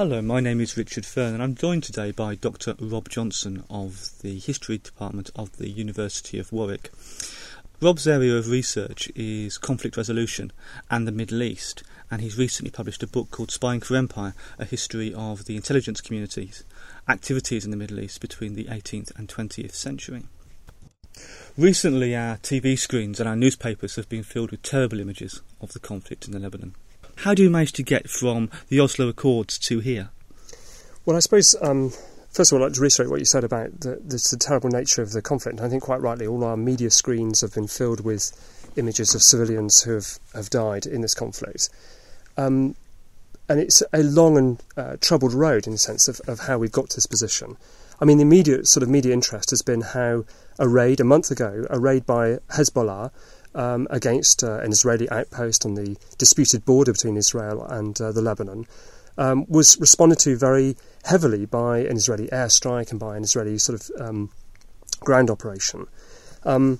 Hello, my name is Richard Fern, and I'm joined today by Dr. Rob Johnson of the History Department of the University of Warwick. Rob's area of research is conflict resolution and the Middle East, and he's recently published a book called Spying for Empire A History of the Intelligence Community's Activities in the Middle East between the 18th and 20th century. Recently, our TV screens and our newspapers have been filled with terrible images of the conflict in the Lebanon. How do you manage to get from the Oslo Accords to here? Well, I suppose, um, first of all, I'd like to reiterate what you said about the, the, the terrible nature of the conflict. And I think quite rightly, all our media screens have been filled with images of civilians who have, have died in this conflict. Um, and it's a long and uh, troubled road in the sense of, of how we've got to this position. I mean, the immediate sort of media interest has been how a raid a month ago, a raid by Hezbollah, um, against uh, an Israeli outpost on the disputed border between Israel and uh, the Lebanon um, was responded to very heavily by an Israeli airstrike and by an Israeli sort of um, ground operation. Um,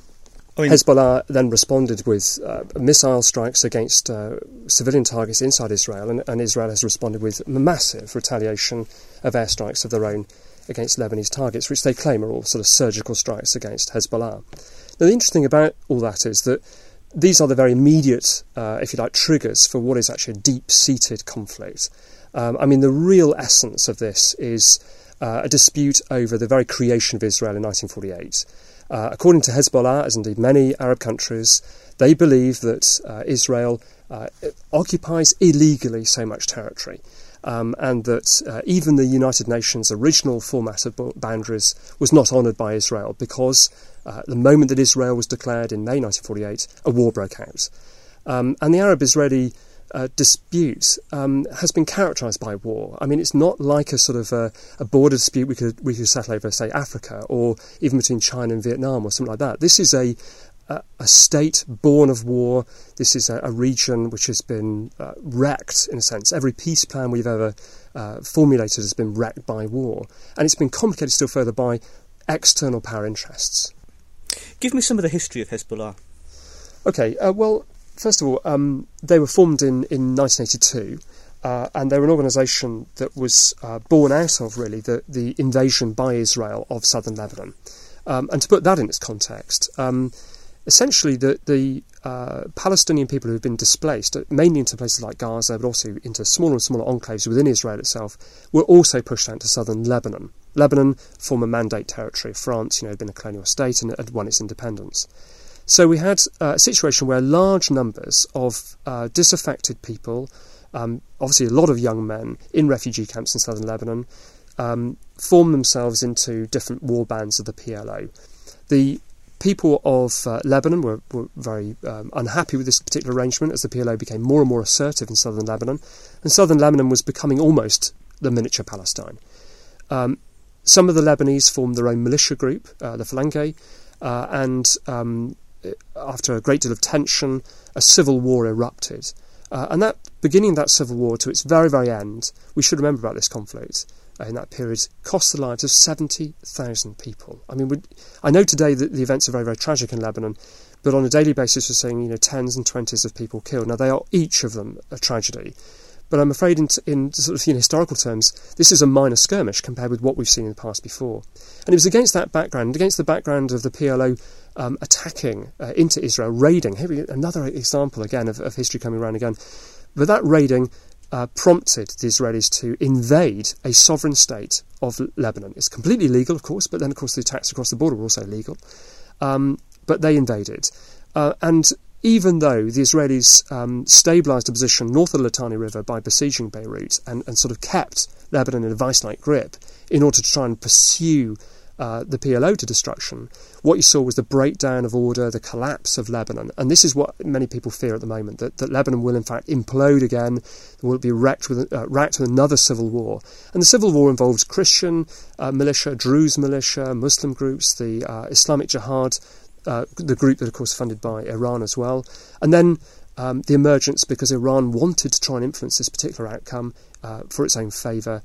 I mean, Hezbollah then responded with uh, missile strikes against uh, civilian targets inside Israel, and, and, Israel has responded with massive retaliation of airstrikes of their own against Lebanese targets, which they claim are all sort of surgical strikes against Hezbollah. Now, the interesting about all that is that these are the very immediate, uh, if you like, triggers for what is actually a deep seated conflict. Um, I mean, the real essence of this is uh, a dispute over the very creation of Israel in 1948. Uh, according to Hezbollah, as indeed many Arab countries, they believe that uh, Israel uh, occupies illegally so much territory. Um, and that uh, even the United Nations' original format of boundaries was not honoured by Israel because uh, the moment that Israel was declared in May 1948, a war broke out. Um, and the Arab Israeli uh, dispute um, has been characterised by war. I mean, it's not like a sort of a, a, border dispute we could we could settle over, say, Africa, or even between China and Vietnam, or something like that. This is a a, a state born of war. This is a, a region which has been uh, wrecked in a sense. Every peace plan we've ever uh, formulated has been wrecked by war, and it's been complicated still further by external power interests. Give me some of the history of Hezbollah. Okay, uh, well, first of all, um, they were formed in, in 1982. Uh, and they were an organisation that was uh, born out of really the, the invasion by Israel of southern Lebanon. Um, and to put that in its context, um, essentially the, the uh, Palestinian people who have been displaced, uh, mainly into places like Gaza, but also into smaller and smaller enclaves within Israel itself, were also pushed out to southern Lebanon. Lebanon, former mandate territory of France, you know, had been a colonial state and had won its independence. So we had uh, a situation where large numbers of uh, disaffected people, um, obviously a lot of young men in refugee camps in southern Lebanon, um, formed themselves into different war bands of the PLO. The people of uh, Lebanon were, were very um, unhappy with this particular arrangement as the PLO became more and more assertive in southern Lebanon, and southern Lebanon was becoming almost the miniature Palestine. Um, some of the Lebanese formed their own militia group, uh, the Falange, uh, and um, after a great deal of tension, a civil war erupted. Uh, and that beginning that civil war to its very, very end, we should remember about this conflict in that period, cost the lives of 70,000 people. I mean, I know today that the events are very, very tragic in Lebanon, but on a daily basis, we're seeing you know tens and twenties of people killed. Now, they are each of them a tragedy. But I'm afraid, in, in sort of you know, historical terms, this is a minor skirmish compared with what we've seen in the past before. And it was against that background, against the background of the PLO um, attacking uh, into Israel, raiding. Here we another example again of, of history coming around again. But that raiding uh, prompted the Israelis to invade a sovereign state of Lebanon. It's completely legal, of course, but then, of course, the attacks across the border were also legal. Um, but they invaded. Uh, and even though the Israelis um, stabilised a position north of the Litani River by besieging Beirut and, and sort of kept Lebanon in a vice like grip in order to try and pursue uh, the PLO to destruction, what you saw was the breakdown of order, the collapse of Lebanon. And this is what many people fear at the moment that, that Lebanon will, in fact, implode again, will be wrecked with, uh, with another civil war. And the civil war involves Christian uh, militia, Druze militia, Muslim groups, the uh, Islamic Jihad, uh, the group that, of course, funded by Iran as well. And then um, the emergence, because Iran wanted to try and influence this particular outcome uh, for its own favour,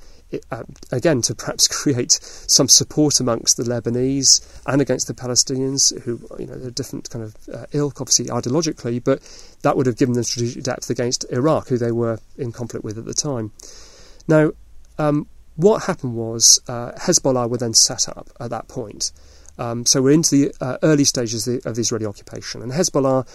uh, again to perhaps create some support amongst the Lebanese and against the Palestinians, who you know they're different kind of uh, ilk, obviously ideologically, but that would have given them strategic depth against Iraq, who they were in conflict with at the time. Now, um, what happened was uh, Hezbollah were then set up at that point. Um, so we're into the uh, early stages of the, of the, Israeli occupation, and Hezbollah,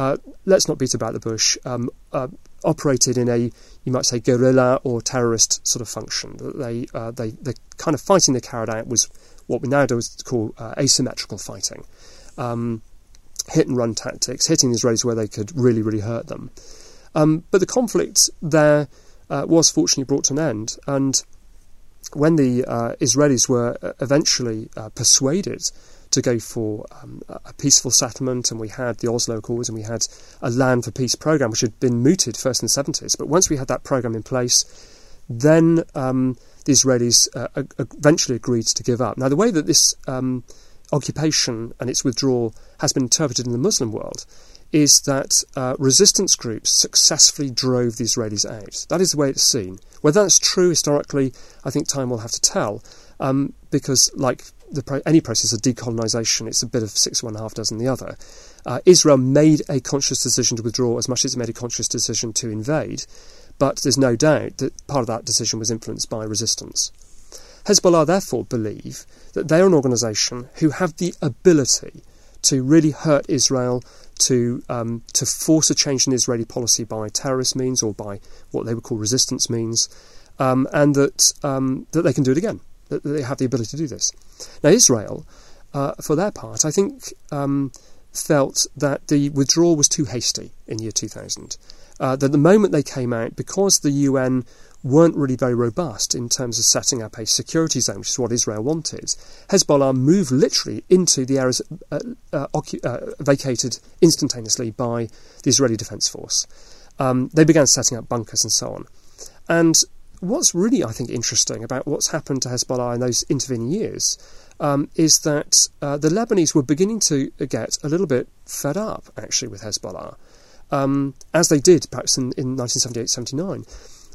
uh, let's not beat about the bush, um, uh, operated in a you might say guerrilla or terrorist sort of function. They uh, they the kind of fighting they carried out was what we now nowadays call uh, asymmetrical fighting, um, hit and run tactics, hitting the Israelis where they could really really hurt them. Um, but the conflict there was fortunately brought to an end, and when the uh, Israelis were uh, eventually uh, persuaded to go for um, a peaceful settlement, and we had the Oslo Accords, and we had a land for peace program, which had been mooted first in the 70s. But once we had that program in place, then um, the Israelis uh, eventually agreed to give up. Now, the way that this um, occupation and its withdrawal has been interpreted in the Muslim world is that uh, resistance groups successfully drove the Israelis out. That is the way it's seen. Whether that's true historically, I think time will have to tell, um, because like pro- any process of decolonisation, it's a bit of six one half dozen the other. Uh, Israel made a conscious decision to withdraw as much as it made a conscious decision to invade, but there's no doubt that part of that decision was influenced by resistance. Hezbollah therefore believe that they are an organisation who have the ability to really hurt Israel to um, to force a change in Israeli policy by terrorist means or by what they would call resistance means, um, and that um, that they can do it again. That they have the ability to do this. Now, Israel, uh, for their part, I think um, felt that the withdrawal was too hasty in year 2000. Uh, that the moment they came out, because the UN weren't really very robust in terms of setting up a security zone, which is what Israel wanted. Hezbollah moved literally into the areas uh, uh, ocu- uh, vacated instantaneously by the Israeli Defense Force. Um, they began setting up bunkers and so on. And what's really, I think, interesting about what's happened to Hezbollah in those intervening years um, is that uh, the Lebanese were beginning to get a little bit fed up, actually, with Hezbollah, um, as they did perhaps in, in 1978 79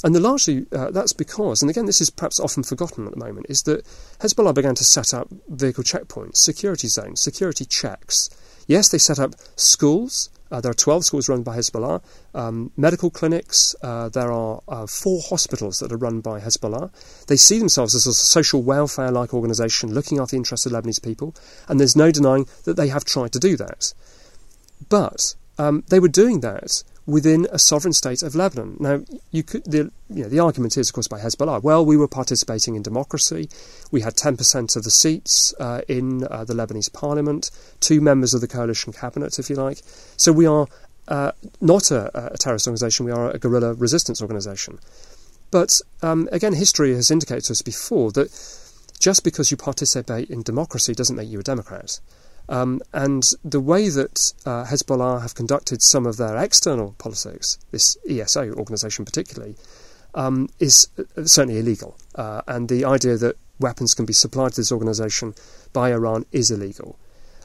and largely uh, that's because, and again, this is perhaps often forgotten at the moment, is that Hezbollah began to set up vehicle checkpoints, security zones, security checks. Yes, they set up schools. Uh, there are 12 schools run by Hezbollah, um, medical clinics. Uh, there are uh, four hospitals that are run by Hezbollah. They see themselves as a social welfare like organisation looking after the interests of Lebanese people, and there's no denying that they have tried to do that. But um, they were doing that within a sovereign state of Lebanon. Now, you could the you know, the argument is, of course, by Hezbollah. Well, we were participating in democracy. We had 10% of the seats uh, in uh, the Lebanese parliament, two members of the coalition cabinet, if you like. So we are uh, not a, a, terrorist organisation. We are a guerrilla resistance organisation. But um, again, history has indicated to us before that just because you participate in democracy doesn't make you a democrat. Um, and the way that uh, Hezbollah have conducted some of their external politics, this ESO organisation particularly, um, is uh, certainly illegal. Uh, and the idea that weapons can be supplied to this organisation by Iran is illegal.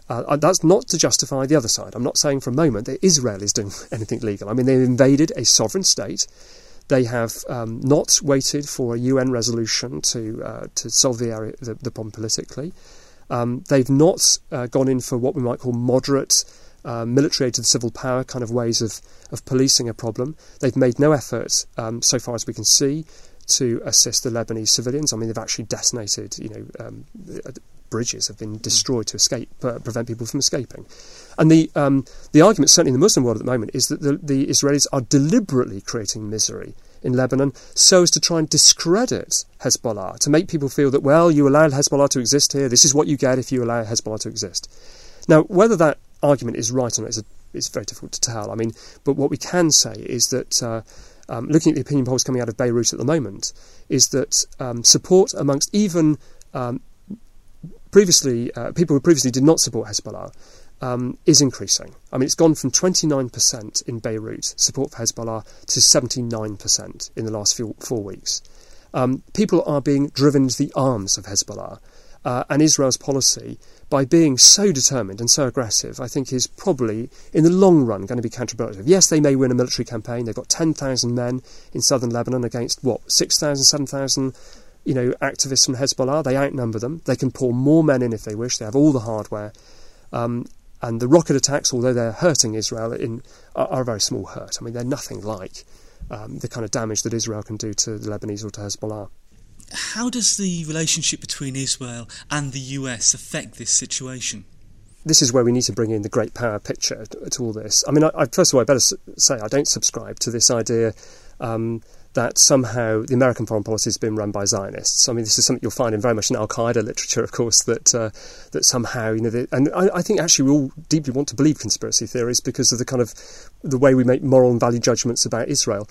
Uh, that's not to justify the other side. I'm not saying for a moment that Israel is doing anything legal. I mean, they've invaded a sovereign state. They have um, not waited for a UN resolution to uh, to solve the, area, the, the problem politically. Um, they've not uh, gone in for what we might call moderate, uh, military aid to the civil power kind of ways of, of policing a problem. They've made no effort, um, so far as we can see, to assist the Lebanese civilians. I mean, they've actually detonated, you know, um, uh, bridges have been destroyed to escape, uh, prevent people from escaping. And the um, the argument, certainly in the Muslim world at the moment, is that the, the Israelis are deliberately creating misery in Lebanon so as to try and discredit Hezbollah, to make people feel that, well, you allowed Hezbollah to exist here, this is what you get if you allow Hezbollah to exist. Now, whether that argument is right or not is, a, is very difficult to tell. I mean, but what we can say is that. Uh, um, looking at the opinion polls coming out of Beirut at the moment, is that um, support amongst even um, previously uh, people who previously did not support Hezbollah um, is increasing. I mean, it's gone from 29% in Beirut support for Hezbollah to 79% in the last few, four weeks. Um, people are being driven to the arms of Hezbollah, uh, and Israel's policy, by being so determined and so aggressive, I think is probably, in the long run, going to be counterproductive. Yes, they may win a military campaign. They've got 10,000 men in southern Lebanon against, what, 6,000, 7,000 you know, activists from Hezbollah. They outnumber them. They can pour more men in if they wish. They have all the hardware. Um, and the rocket attacks, although they're hurting Israel, in, are, are a very small hurt. I mean, they're nothing like um, the kind of damage that Israel can do to the Lebanese or to Hezbollah. how does the relationship between Israel and the US affect this situation? This is where we need to bring in the great power picture to, all this. I mean, I, I, first of all, I better say I don't subscribe to this idea um, that somehow the American foreign policy has been run by Zionists. I mean, this is something you'll find in very much in Al Qaeda literature, of course, that uh, that somehow you know, the, and I, I, think actually we all deeply want to believe conspiracy theories because of the kind of the way we make moral and value judgments about Israel.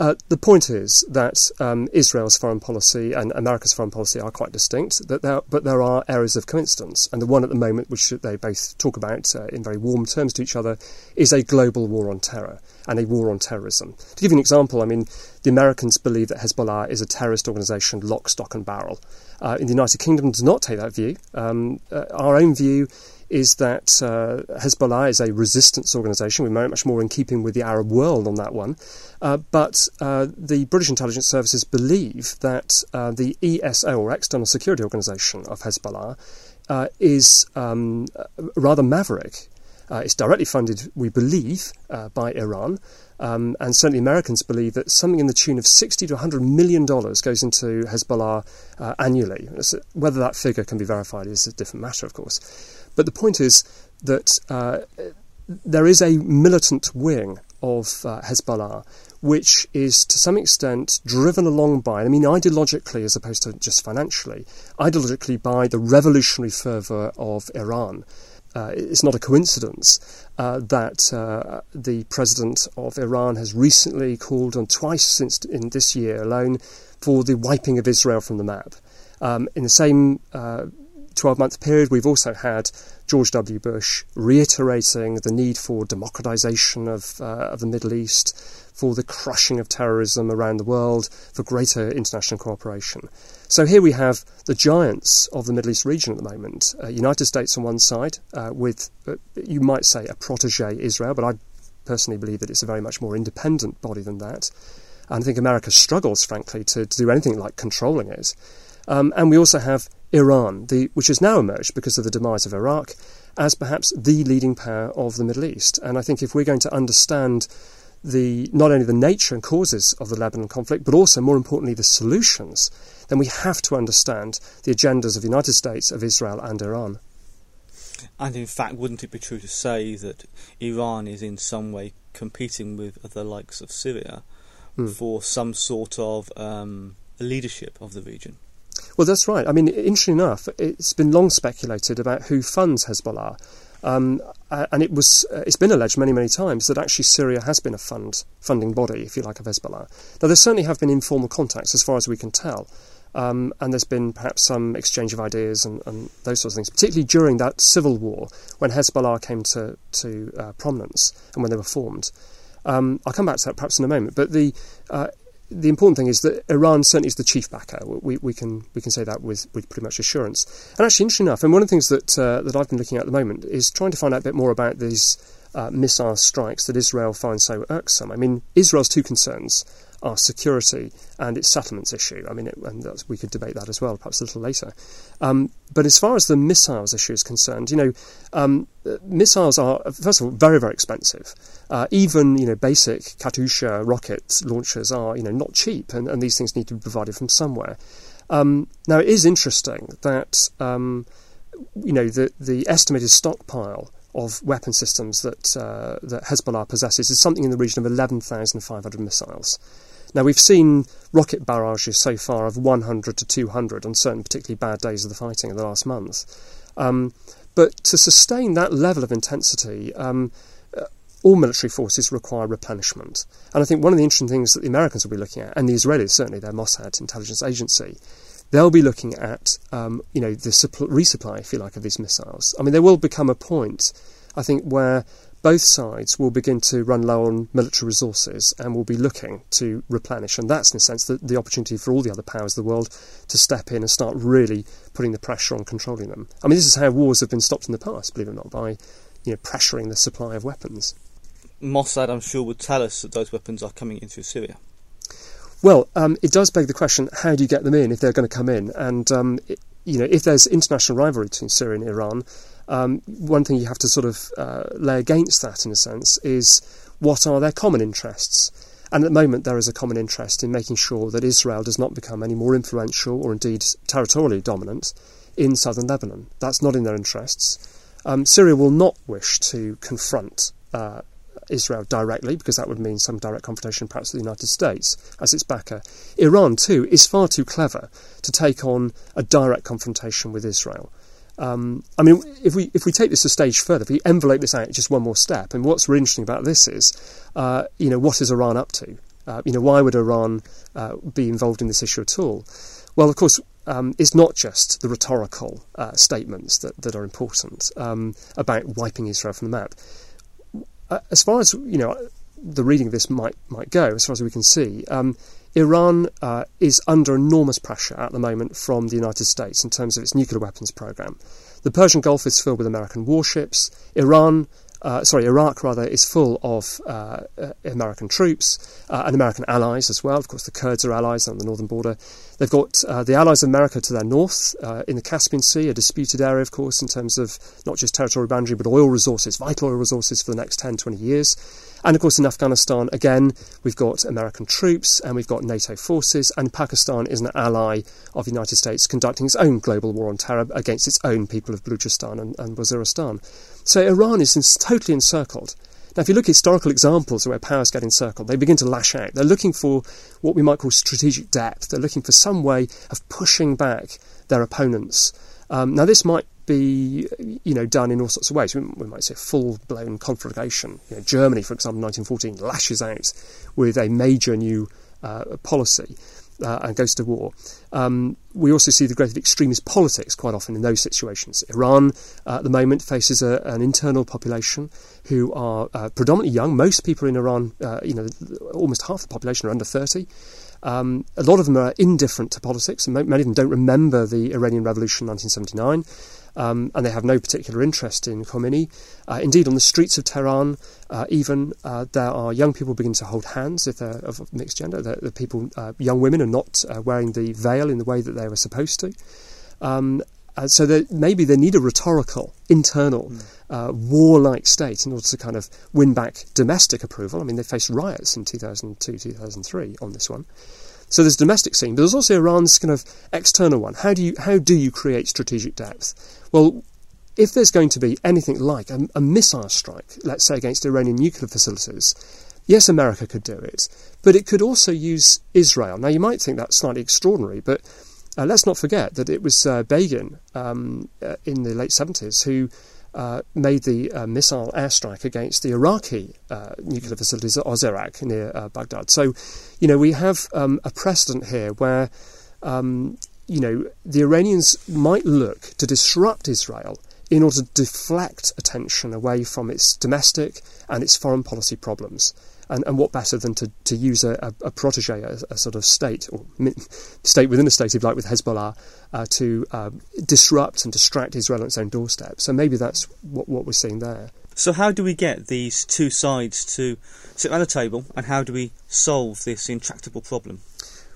Uh, the point is that um, Israel's foreign policy and America's foreign policy are quite distinct, that there, but there are areas of coincidence. And the one at the moment, which they both talk about uh, in very warm terms to each other, is a global war on terror and a war on terrorism. To give you an example, I mean, the Americans believe that Hezbollah is a terrorist organisation, lock, stock, and barrel. Uh, in the United Kingdom, does not take that view. Um, uh, our own view is that uh, Hezbollah is a resistance organisation. We're very much more in keeping with the Arab world on that one. Uh, but uh, the British intelligence services believe that uh, the ESO, or External Security Organisation of Hezbollah, uh, is um, rather maverick. Uh, it's directly funded, we believe, by Iran. Um, and certainly Americans believe that something in the tune of 60 to 100 million dollars goes into Hezbollah annually. Whether that figure can be verified is a different matter, of course. But the point is that uh, there is a militant wing of uh, Hezbollah which is to some extent driven along by, I mean, ideologically as opposed to just financially, ideologically by the revolutionary fervour of Iran. Uh, it's not a coincidence uh, that uh, the president of Iran has recently called on twice since in this year alone for the wiping of Israel from the map. Um, in the same uh, 12 month period, we've also had George W. Bush reiterating the need for democratization of, uh, of the Middle East, for the crushing of terrorism around the world, for greater international cooperation. So here we have the giants of the Middle East region at the moment uh, United States on one side, uh, with, uh, you might say, a protege Israel, but I personally believe that it's a very much more independent body than that. And I think America struggles, frankly, to, to do anything like controlling it. Um, and we also have Iran, the, which has now emerged because of the demise of Iraq, as perhaps the leading power of the Middle East. And I think if we're going to understand the not only the nature and causes of the Lebanon conflict, but also more importantly the solutions, then we have to understand the agendas of the United States, of Israel, and Iran. And in fact, wouldn't it be true to say that Iran is in some way competing with the likes of Syria mm. for some sort of um, leadership of the region? Well, that's right. I mean, interesting enough, it's been long speculated about who funds Hezbollah. Um, and it was uh, it's been alleged many many times that actually Syria has been a fund funding body, if you like, of Hezbollah. Now there certainly have been informal contacts, as far as we can tell, um, and there's been perhaps some exchange of ideas and, and, those sorts of things, particularly during that civil war when Hezbollah came to to uh, prominence and when they were formed. Um, I'll come back to that perhaps in a moment, but the uh, the important thing is that Iran certainly is the chief backer. We, we can we can say that with, with pretty much assurance. And actually, interesting enough, and one of the things that uh, that I've been looking at at the moment is trying to find out a bit more about these uh, missile strikes that Israel finds so irksome. I mean, Israel's two concerns our security and its settlements issue. I mean, it, and we could debate that as well, perhaps a little later. Um, but as far as the missiles issue is concerned, you know, um, missiles are first of all very very expensive. Uh, even you know basic Katyusha rocket launchers are you know not cheap, and, and these things need to be provided from somewhere. Um, now it is interesting that um, you know the the estimated stockpile of weapon systems that uh, that Hezbollah possesses is something in the region of 11,500 missiles. Now, we've seen rocket barrages so far of 100 to 200 on certain particularly bad days of the fighting in the last month. Um, but to sustain that level of intensity, um, uh, all military forces require replenishment. And I think one of the interesting things that the Americans will be looking at, and the Israelis, certainly their Mossad intelligence agency, they'll be looking at, um, you know, the resupply, if you like, of these missiles. I mean, there will become a point, I think, where both sides will begin to run low on military resources and will be looking to replenish. And that's, in a sense, the, the opportunity for all the other powers of the world to step in and start really putting the pressure on controlling them. I mean, this is how wars have been stopped in the past, believe it or not, by you know, pressuring the supply of weapons. Mossad, I'm sure, would tell us that those weapons are coming in through Syria. Well, um, it does beg the question: How do you get them in if they're going to come in? And um, it, you know, if there's international rivalry between Syria and Iran, um, one thing you have to sort of uh, lay against that, in a sense, is what are their common interests? And at the moment, there is a common interest in making sure that Israel does not become any more influential or indeed territorially dominant in southern Lebanon. That's not in their interests. Um, Syria will not wish to confront uh, Israel directly, because that would mean some direct confrontation perhaps with the United States as its backer. Iran, too, is far too clever to take on a direct confrontation with Israel. Um, I mean, if we if we take this a stage further, if we envelope this out just one more step, and what's really interesting about this is, uh, you know, what is Iran up to? Uh, you know, why would Iran uh, be involved in this issue at all? Well, of course, um, it's not just the rhetorical uh, statements that, that are important um, about wiping Israel from the map. Uh, as far as you know, the reading of this might might go, as far as we can see, um, Iran uh, is under enormous pressure at the moment from the United States in terms of its nuclear weapons program. The Persian Gulf is filled with American warships. Iran uh, sorry, Iraq rather, is full of uh, uh, American troops uh, and American allies as well. Of course, the Kurds are allies on the northern border. They've got uh, the allies of America to their north in the Caspian Sea, a disputed area, of course, in terms of not just territorial boundary but oil resources, vital oil resources for the next 10, 20 years. And of course, in Afghanistan, again, we've got American troops and we've got NATO forces, and Pakistan is an ally of the United States conducting its own global war on terror against its own people of Balochistan and, and Waziristan. So Iran is totally encircled. Now, if you look at historical examples of where powers get encircled, they begin to lash out. They're looking for what we might call strategic depth. They're looking for some way of pushing back their opponents. Um, now, this might be, you know, done in all sorts of ways. We, we might say full-blown conflagration. You know, Germany, for example, in 1914, lashes out with a major new uh, policy uh, and goes to war. Um, we also see the growth of extremist politics quite often in those situations. Iran, uh, at the moment, faces a, an internal population who are uh, predominantly young. Most people in Iran, uh, you know, almost half the population are under 30. Um, a lot of them are indifferent to politics, and many of them don't remember the Iranian Revolution 1979 um, and they have no particular interest in Khomeini. Uh, indeed, on the streets of Tehran, uh, even uh, there are young people beginning to hold hands if they're of mixed gender. The, the people, uh, young women, are not uh, wearing the veil in the way that they were supposed to. Um, so that maybe they need a rhetorical, internal, mm. uh, warlike state in order to kind of win back domestic approval. I mean, they faced riots in 2002, 2003 on this one. So there's domestic scene, but there's also Iran's kind of external one. How do you how do you create strategic depth? Well, if there's going to be anything like a, a missile strike, let's say against Iranian nuclear facilities, yes, America could do it, but it could also use Israel. Now you might think that's slightly extraordinary, but uh, let's not forget that it was uh, Begin um, uh, in the late 70s who uh, made the uh, missile airstrike against the Iraqi uh, nuclear facilities at Osirak near uh, Baghdad. So, you know, we have um, a precedent here where, um, you know, the Iranians might look to disrupt Israel in order to deflect attention away from its domestic and its foreign policy problems. And, and what better than to, to use a, a, a protege, a, a, sort of state, or state within a state, if you like, with Hezbollah, uh, to uh, disrupt and distract Israel on its own doorstep. So maybe that's what, what we're seeing there. So, how do we get these two sides to sit around the table, and how do we solve this intractable problem?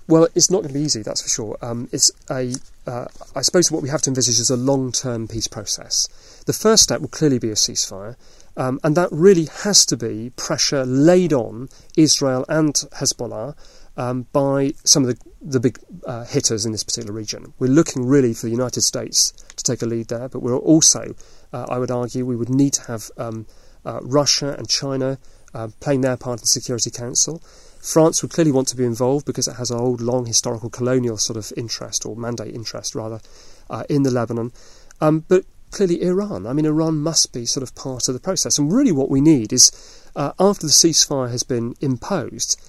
Well, it's not going to be easy, that's for sure. Um, it's a, uh, I suppose what we have to envisage is a long-term peace process. The first step will clearly be a ceasefire, um, and that really has to be pressure laid on Israel and Hezbollah um, by some of the, the big uh, hitters in this particular region. We're looking really for the United States to take a lead there, but we're also, uh, I would argue, we would need to have um, uh, Russia and China uh, playing their part in the Security Council. France would clearly want to be involved because it has an old, long historical colonial sort of interest, or mandate interest rather, uh, in the Lebanon. Um, but clearly Iran. I mean, Iran must be sort of part of the process. And really, what we need is, uh, after the ceasefire has been imposed,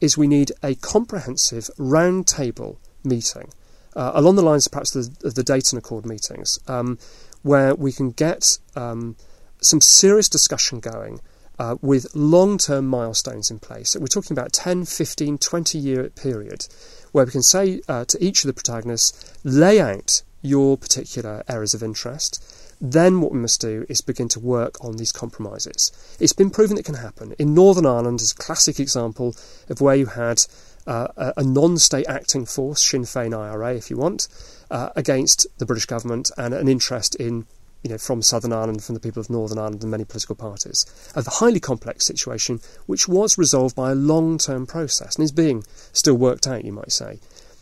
is we need a comprehensive roundtable meeting uh, along the lines, of perhaps, the, of the Dayton Accord meetings, um, where we can get um, some serious discussion going. Uh, with long term milestones in place. we're talking about 10, 15, 20 year period where we can say uh, to each of the protagonists, lay out your particular areas of interest. Then what we must do is begin to work on these compromises. It's been proven it can happen. In Northern Ireland is a classic example of where you had uh, a, a non-state acting force, Sinn Féin IRA if you want, uh, against the British government and an interest in you know, from Southern Ireland, from the people of Northern Ireland, and many political parties. A highly complex situation, which was resolved by a long-term process and is being still worked out, you might say.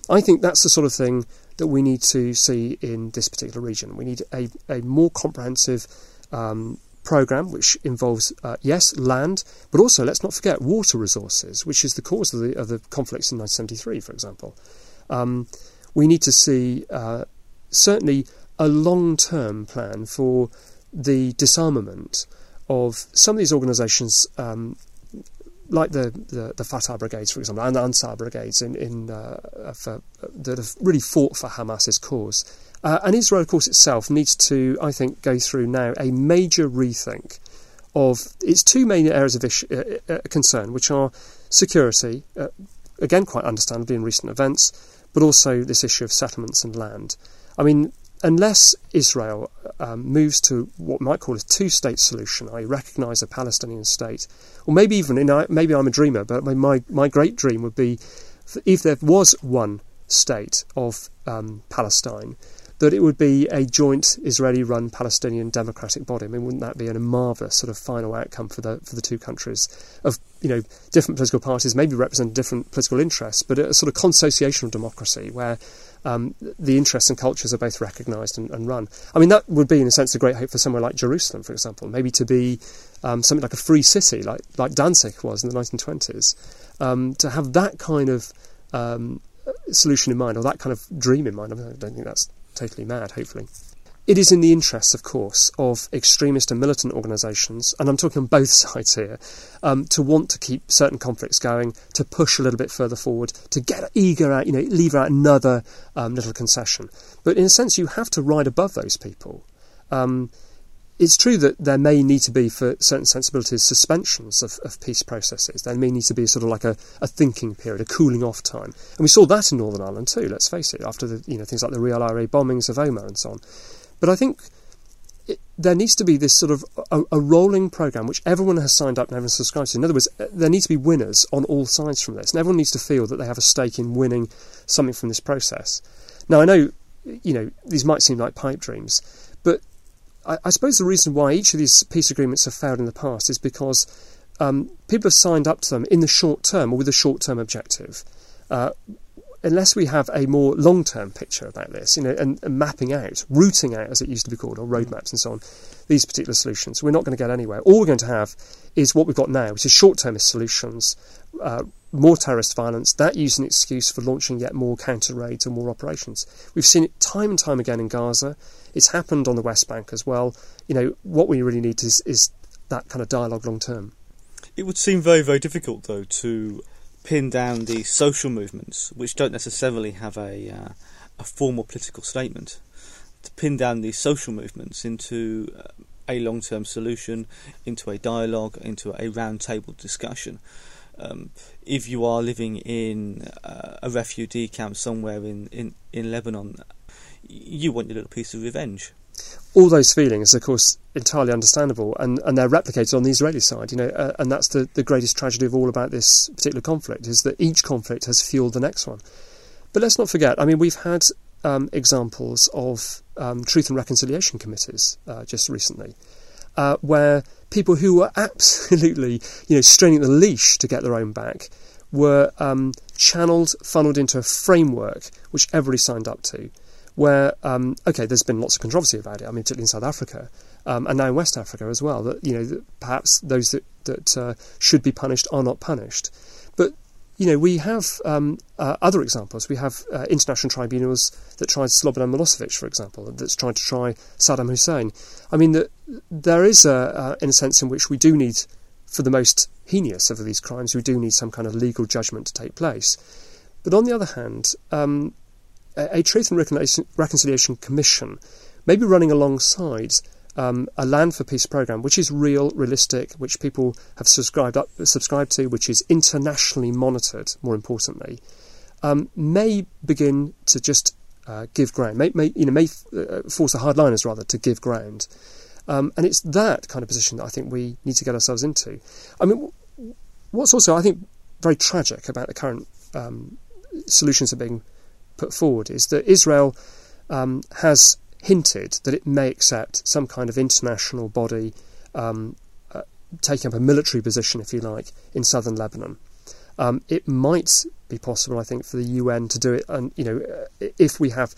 I think that's the sort of thing that we need to see in this particular region. We need a, a more comprehensive um, program which involves, uh, yes, land, but also let's not forget water resources, which is the cause of the, of the conflicts in 1973, for example. Um, we need to see uh, certainly a long term plan for the disarmament of some of these organisations, um, like the, the, the, Fatah brigades, for example, and the Ansar brigades in, in, uh, for, that have really fought for Hamas's cause. Uh, and Israel, of course, itself needs to, I think, go through now a major rethink of its two main areas of issue, uh, uh, concern, which are security, uh, again, quite understandably in recent events, but also this issue of settlements and land. I mean, unless Israel um, moves to what might call a two-state solution, I recognise a Palestinian state, or maybe even in, maybe I'm a dreamer, but my my great dream would be if there was one state of um, Palestine, that it would be a joint Israeli-run Palestinian democratic body. I mean, wouldn't that be a marvellous sort of final outcome for the for the two countries of you know different political parties, maybe represent different political interests, but a sort of consociational democracy where um, the interests and cultures are both recognised and, and, run. I mean, that would be, in a sense, a great hope for somewhere like Jerusalem, for example, maybe to be um, something like a free city, like, like Danzig was in the 1920s. Um, to have that kind of um, solution in mind, or that kind of dream in mind, I, don't think that's totally mad, hopefully. It is in the interests, of course, of extremist and militant organisations, and I'm talking on both sides here, um, to want to keep certain conflicts going, to push a little bit further forward, to get eager out, you know, leave out another um, little concession. But in a sense, you have to ride above those people. Um, it's true that there may need to be, for certain sensibilities, suspensions of, of, peace processes. There may need to be sort of like a, a, thinking period, a cooling off time. And we saw that in Northern Ireland too, let's face it, after the, you know, things like the Real IRA bombings of Omagh and so on. But I think it, there needs to be this sort of a, a, rolling program which everyone has signed up and everyone subscribes to. In other words, uh, there needs to be winners on all sides from this, and everyone needs to feel that they have a stake in winning something from this process. Now, I know, you know, these might seem like pipe dreams, but I, I suppose the reason why each of these peace agreements have failed in the past is because um, people have signed up to them in the short term or with a short term objective. Uh, unless we have a more long term picture about this, you know, and, and, mapping out, routing out, as it used to be called, or roadmaps and so on, these particular solutions, we're not going to get anywhere. All we're going to have is what we've got now, which is short termist solutions, uh, more terrorist violence, that used an excuse for launching yet more counter raids and more operations. We've seen it time and time again in Gaza. It's happened on the West Bank as well. You know, what we really need is, is that kind of dialogue long term. It would seem very, very difficult, though, to pin down the social movements, which don't necessarily have a uh, a formal political statement, to pin down these social movements into uh, a long term solution, into a dialogue, into a round table discussion. Um, if you are living in uh, a refugee camp somewhere in, in, in Lebanon, you want your little piece of revenge all those feelings, of course, entirely understandable, and, and they're replicated on the Israeli side. You know, uh, and that's the, the greatest tragedy of all about this particular conflict is that each conflict has fueled the next one. But let's not forget. I mean, we've had um, examples of um, truth and reconciliation committees uh, just recently, uh, where people who were absolutely, you know, straining the leash to get their own back were um, channeled, funneled into a framework which everybody signed up to where um, okay, there's been lots of controversy about it. I mean, particularly in South Africa um, and now in West Africa as well. That you know, that perhaps those that that uh, should be punished are not punished. But you know, we have um, uh, other examples. We have uh, international tribunals that tried Slobodan Milosevic, for example, that's tried to try Saddam Hussein. I mean, the, there is a, in a sense in which we do need, for the most heinous of these crimes, we do need some kind of legal judgment to take place. But on the other hand, um, a Truth and Reconciliation Commission may be running alongside um, a Land for Peace program, which is real, realistic, which people have subscribed up, subscribed to, which is internationally monitored. More importantly, um, may begin to just uh, give ground. May, may you know may uh, force the hardliners rather to give ground, um, and it's that kind of position that I think we need to get ourselves into. I mean, what's also I think very tragic about the current um, solutions that are being put forward is that Israel um, has hinted that it may accept some kind of international body um, uh, taking up a military position, if you like, in southern Lebanon. Um, it might be possible, I think, for the UN to do it, and you know, uh, if we have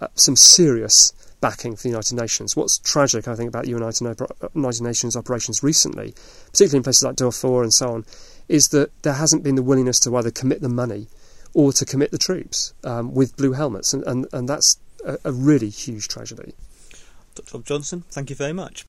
uh, some serious backing for the United Nations. What's tragic, I think, about United, United Nations operations recently, particularly in places like Darfur and so on, is that there hasn't been the willingness to either commit the money or to commit the troops um, with blue helmets, and, and, and that's a, a really huge tragedy. Dr. Johnson, thank you very much.